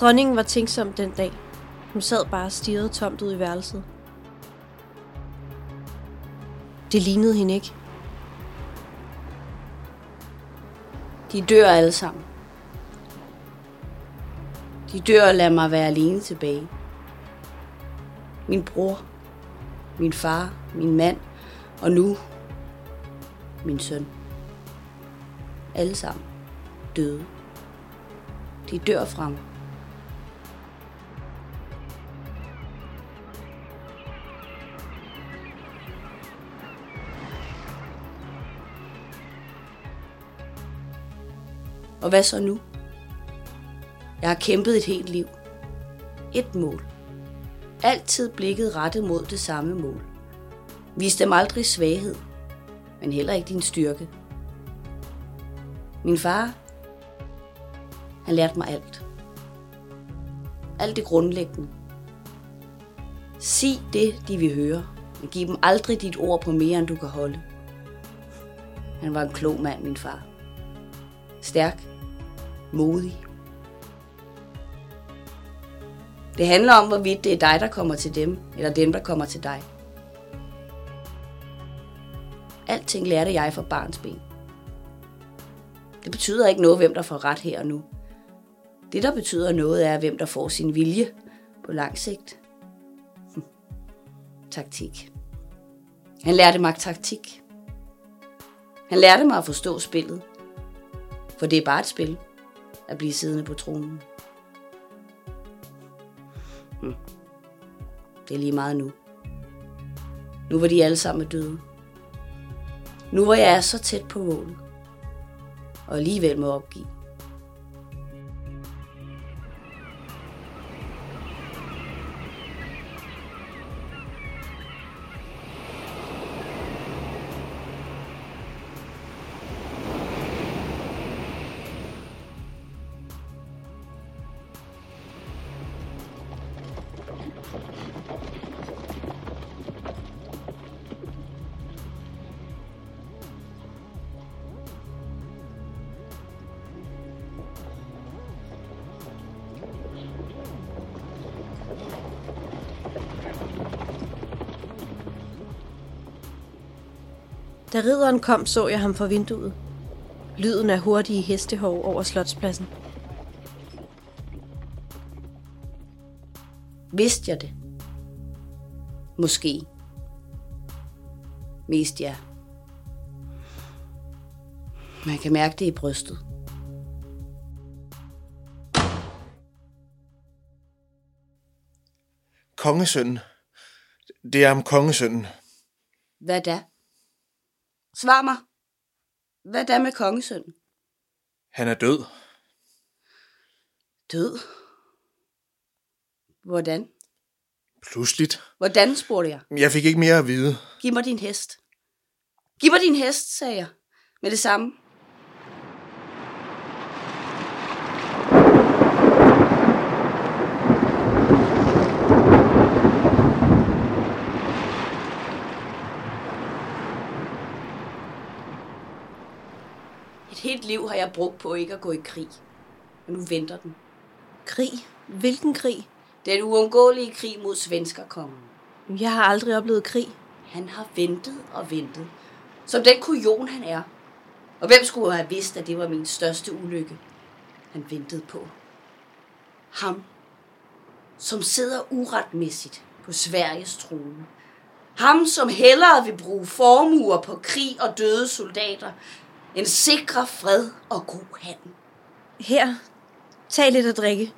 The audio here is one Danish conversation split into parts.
Dronningen var tænksom den dag. Hun sad bare og stirrede tomt ud i værelset. Det lignede hende ikke. De dør alle sammen. De dør og lader mig være alene tilbage. Min bror, min far, min mand og nu min søn. Alle sammen døde. De dør fra Og hvad så nu? Jeg har kæmpet et helt liv. Et mål. Altid blikket rettet mod det samme mål. Vis dem aldrig svaghed, men heller ikke din styrke. Min far, han lærte mig alt. Alt det grundlæggende. Sig det, de vil høre, men giv dem aldrig dit ord på mere, end du kan holde. Han var en klog mand, min far. Stærk, modig. Det handler om, hvorvidt det er dig, der kommer til dem, eller dem, der kommer til dig. Alting lærte jeg fra barns ben. Det betyder ikke noget, hvem der får ret her og nu. Det, der betyder noget, er, hvem der får sin vilje på lang sigt. Hm. taktik. Han lærte mig taktik. Han lærte mig at forstå spillet. For det er bare et spil at blive siddende på tronen. Hm. Det er lige meget nu. Nu var de alle sammen døde. Nu hvor jeg så tæt på målet, og alligevel må opgive. Da ridderen kom, så jeg ham fra vinduet. Lyden af hurtige hestehov over slotspladsen. Vidste jeg det? Måske. Mest ja. Man kan mærke det i brystet. Kongesønnen. Det er om kongesønnen. Hvad da? Svar mig. Hvad da med kongesønnen? Han er død. Død? Hvordan? Pludseligt. Hvordan, spurgte jeg. Jeg fik ikke mere at vide. Giv mig din hest. Giv mig din hest, sagde jeg. Med det samme. Helt liv har jeg brugt på ikke at gå i krig. Og nu venter den. Krig? Hvilken krig? Den uundgåelige krig mod svenskerkongen. Jeg har aldrig oplevet krig. Han har ventet og ventet. Som den kujon han er. Og hvem skulle have vidst, at det var min største ulykke? Han ventede på. Ham, som sidder uretmæssigt på Sveriges trone. Ham, som hellere vil bruge formuer på krig og døde soldater, end sikre fred og god handel. Her, tag lidt at drikke.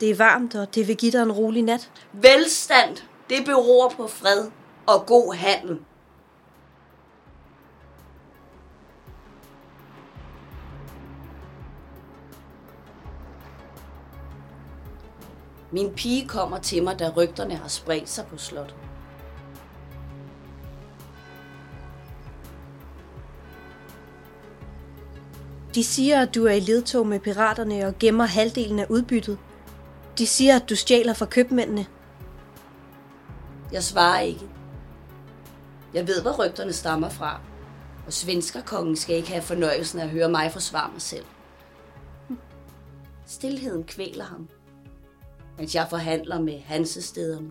Det er varmt, og det vil give dig en rolig nat. Velstand, det beror på fred og god handel. Min pige kommer til mig, da rygterne har spredt sig på slottet. De siger, at du er i ledtog med piraterne og gemmer halvdelen af udbyttet. De siger, at du stjæler fra købmændene. Jeg svarer ikke. Jeg ved, hvor rygterne stammer fra. Og svenskerkongen skal ikke have fornøjelsen af at høre mig forsvare mig selv. Stilheden kvæler ham. Mens jeg forhandler med Hansestederne,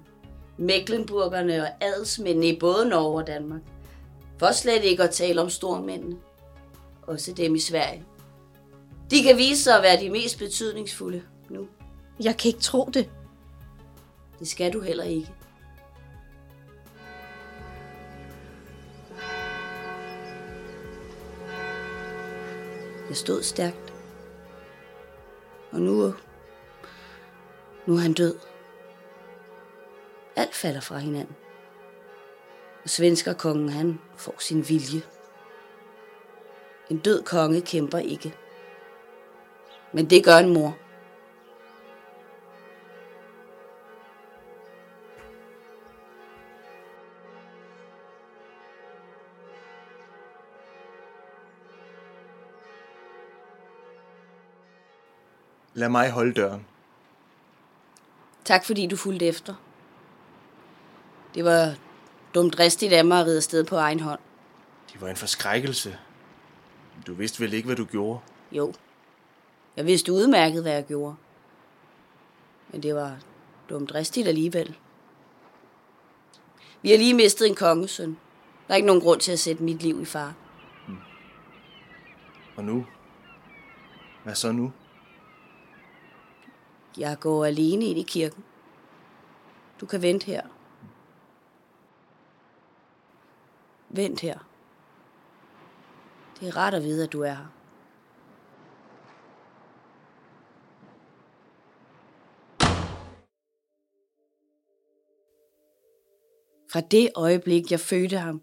Mecklenburgerne og adelsmændene i både Norge og Danmark. For slet ikke at tale om stormændene. Også dem i Sverige. De kan vise sig at være de mest betydningsfulde nu. Jeg kan ikke tro det. Det skal du heller ikke. Jeg stod stærkt. Og nu, nu er han død. Alt falder fra hinanden. Og svenskerkongen, han får sin vilje. En død konge kæmper ikke. Men det gør en mor. Lad mig holde døren. Tak fordi du fulgte efter. Det var dumt dristigt af mig at ride afsted på egen hånd. Det var en forskrækkelse. Du vidste vel ikke, hvad du gjorde? Jo, jeg vidste udmærket, hvad jeg gjorde. Men det var dumt dristigt alligevel. Vi har lige mistet en kongesøn. Der er ikke nogen grund til at sætte mit liv i fare. Og nu? Hvad så nu? Jeg går alene ind i kirken. Du kan vente her. Vent her. Det er rart at vide, at du er her. Fra det øjeblik, jeg fødte ham,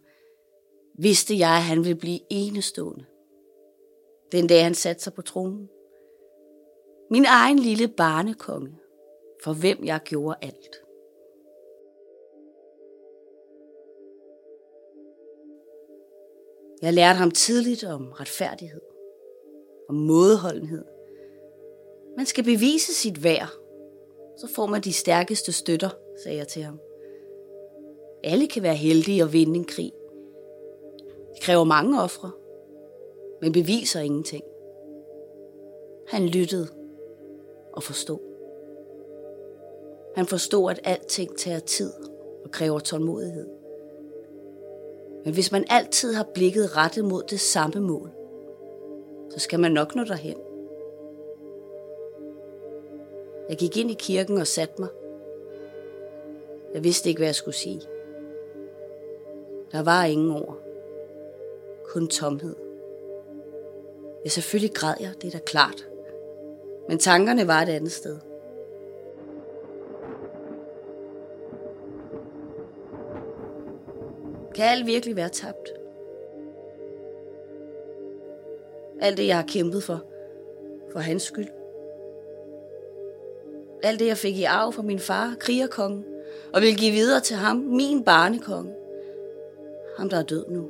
vidste jeg, at han ville blive enestående. Den dag, han satte sig på tronen. Min egen lille barnekonge, for hvem jeg gjorde alt. Jeg lærte ham tidligt om retfærdighed, om mådeholdenhed. Man skal bevise sit værd, så får man de stærkeste støtter, sagde jeg til ham. Alle kan være heldige og vinde en krig. Det kræver mange ofre, men beviser ingenting. Han lyttede og forstod. Han forstod, at alting tager tid og kræver tålmodighed. Men hvis man altid har blikket rettet mod det samme mål, så skal man nok nå derhen. Jeg gik ind i kirken og satte mig. Jeg vidste ikke, hvad jeg skulle sige. Der var ingen ord. Kun tomhed. Ja, selvfølgelig græd jeg, det er da klart. Men tankerne var et andet sted. Kan alt virkelig være tabt? Alt det, jeg har kæmpet for. For hans skyld. Alt det, jeg fik i arv fra min far, krigerkongen, og vil give videre til ham, min barnekonge. Ham, der er død nu.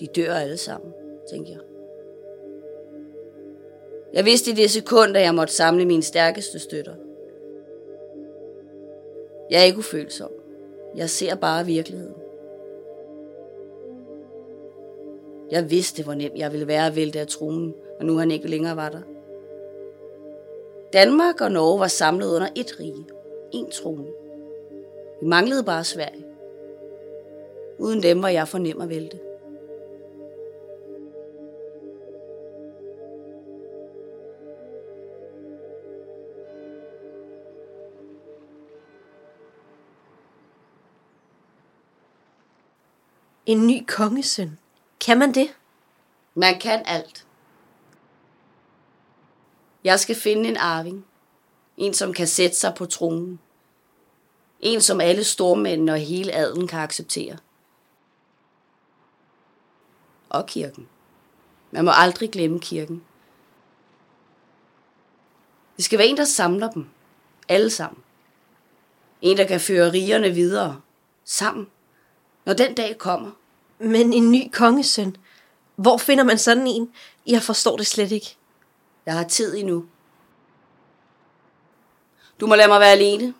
De dør alle sammen, tænker jeg. Jeg vidste i det sekund, at jeg måtte samle mine stærkeste støtter. Jeg er ikke ufølsom. Jeg ser bare virkeligheden. Jeg vidste, hvor nemt jeg ville være at vælte af tronen, og nu han ikke længere var der. Danmark og Norge var samlet under et rige, en trone. Vi manglede bare Sverige. Uden dem var jeg for nem at vælte. En ny kongesøn. Kan man det? Man kan alt. Jeg skal finde en arving. En, som kan sætte sig på tronen. En, som alle stormændene og hele adelen kan acceptere. Og kirken. Man må aldrig glemme kirken. Det skal være en, der samler dem. Alle sammen. En, der kan føre rigerne videre. Sammen. Når den dag kommer. Men en ny kongesøn. Hvor finder man sådan en? Jeg forstår det slet ikke. Jeg har tid endnu. Du må lade mig være alene.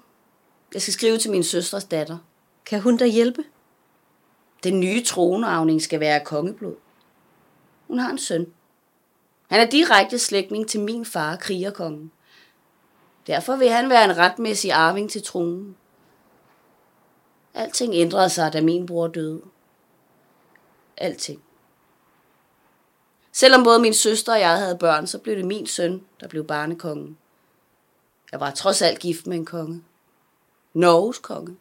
Jeg skal skrive til min søsters datter. Kan hun da hjælpe? Den nye tronarvning skal være kongeblod. Hun har en søn. Han er direkte slægtning til min far, krigerkongen. Derfor vil han være en retmæssig arving til tronen. Alting ændrede sig, da min bror døde. Alting. Selvom både min søster og jeg havde børn, så blev det min søn, der blev barnekongen. Jeg var trods alt gift med en konge. Norges konge.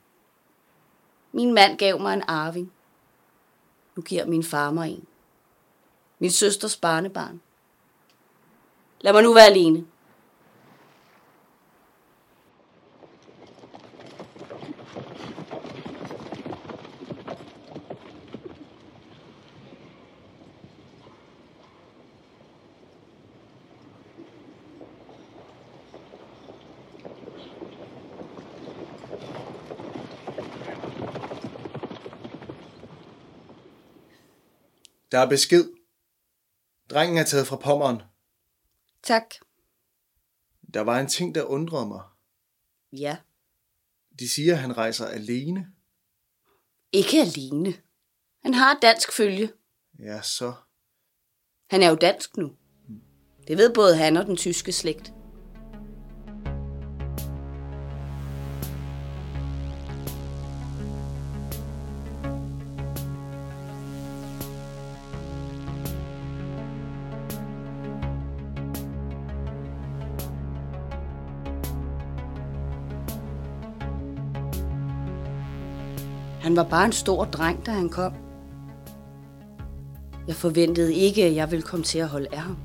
Min mand gav mig en arving. Nu giver min far mig en. Min søsters barnebarn. Lad mig nu være alene. Der er besked. Drengen er taget fra pommeren. Tak. Der var en ting, der undrede mig. Ja. De siger, at han rejser alene. Ikke alene. Han har dansk følge. Ja, så. Han er jo dansk nu. Det ved både han og den tyske slægt. Han var bare en stor dreng, da han kom. Jeg forventede ikke, at jeg ville komme til at holde af ham.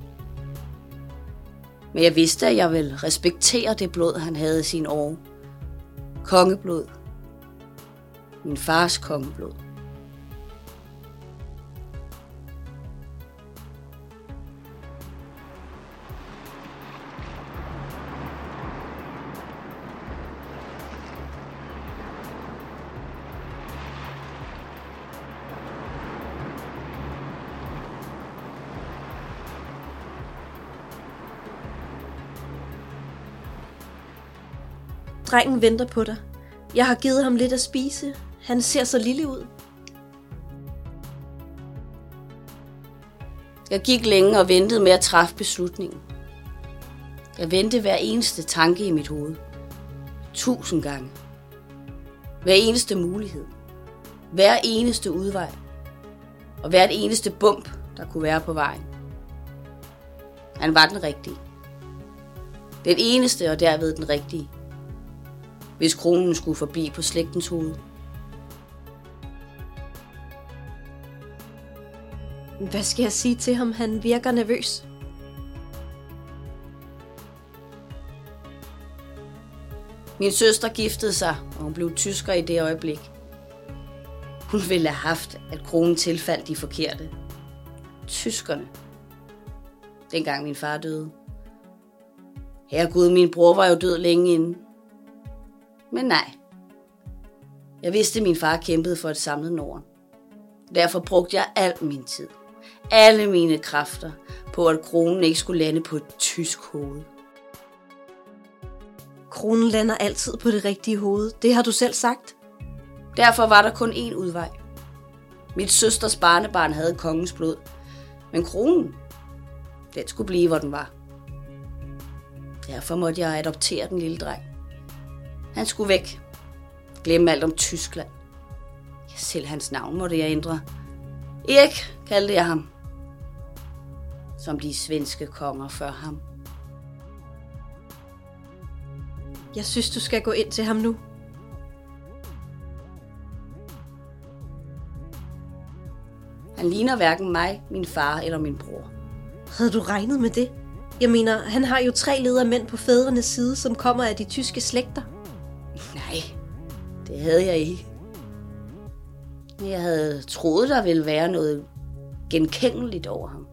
Men jeg vidste, at jeg ville respektere det blod, han havde i sin år. Kongeblod. Min fars kongeblod. Drengen venter på dig. Jeg har givet ham lidt at spise. Han ser så lille ud. Jeg gik længe og ventede med at træffe beslutningen. Jeg vendte hver eneste tanke i mit hoved. Tusind gange. Hver eneste mulighed. Hver eneste udvej. Og hvert eneste bump, der kunne være på vejen. Han var den rigtige. Den eneste og derved den rigtige. Hvis kronen skulle forbi på slægtens hoved. Hvad skal jeg sige til ham? Han virker nervøs. Min søster giftede sig, og hun blev tysker i det øjeblik. Hun ville have haft, at kronen tilfaldt de forkerte. Tyskerne. Dengang min far døde. Herregud, min bror var jo død længe inden. Men nej. Jeg vidste, at min far kæmpede for et samlet Norden. Derfor brugte jeg al min tid, alle mine kræfter, på at kronen ikke skulle lande på et tysk hoved. Kronen lander altid på det rigtige hoved. Det har du selv sagt. Derfor var der kun én udvej. Mit søsters barnebarn havde kongens blod, men kronen, den skulle blive, hvor den var. Derfor måtte jeg adoptere den lille dreng. Han skulle væk. Glemme alt om Tyskland. Ja, selv hans navn måtte jeg ændre. Erik kaldte jeg ham. Som de svenske konger før ham. Jeg synes, du skal gå ind til ham nu. Han ligner hverken mig, min far eller min bror. Havde du regnet med det? Jeg mener, han har jo tre ledere mænd på fædrenes side, som kommer af de tyske slægter. Det havde jeg ikke. Jeg havde troet, der ville være noget genkendeligt over ham.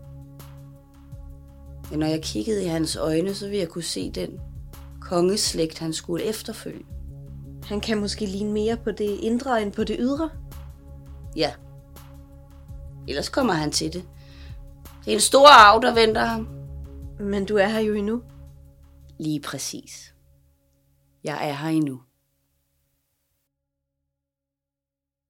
Men når jeg kiggede i hans øjne, så ville jeg kunne se den kongeslægt, han skulle efterfølge. Han kan måske ligne mere på det indre end på det ydre. Ja. Ellers kommer han til det. Det er en stor arv, der venter ham. Men du er her jo endnu. Lige præcis. Jeg er her endnu.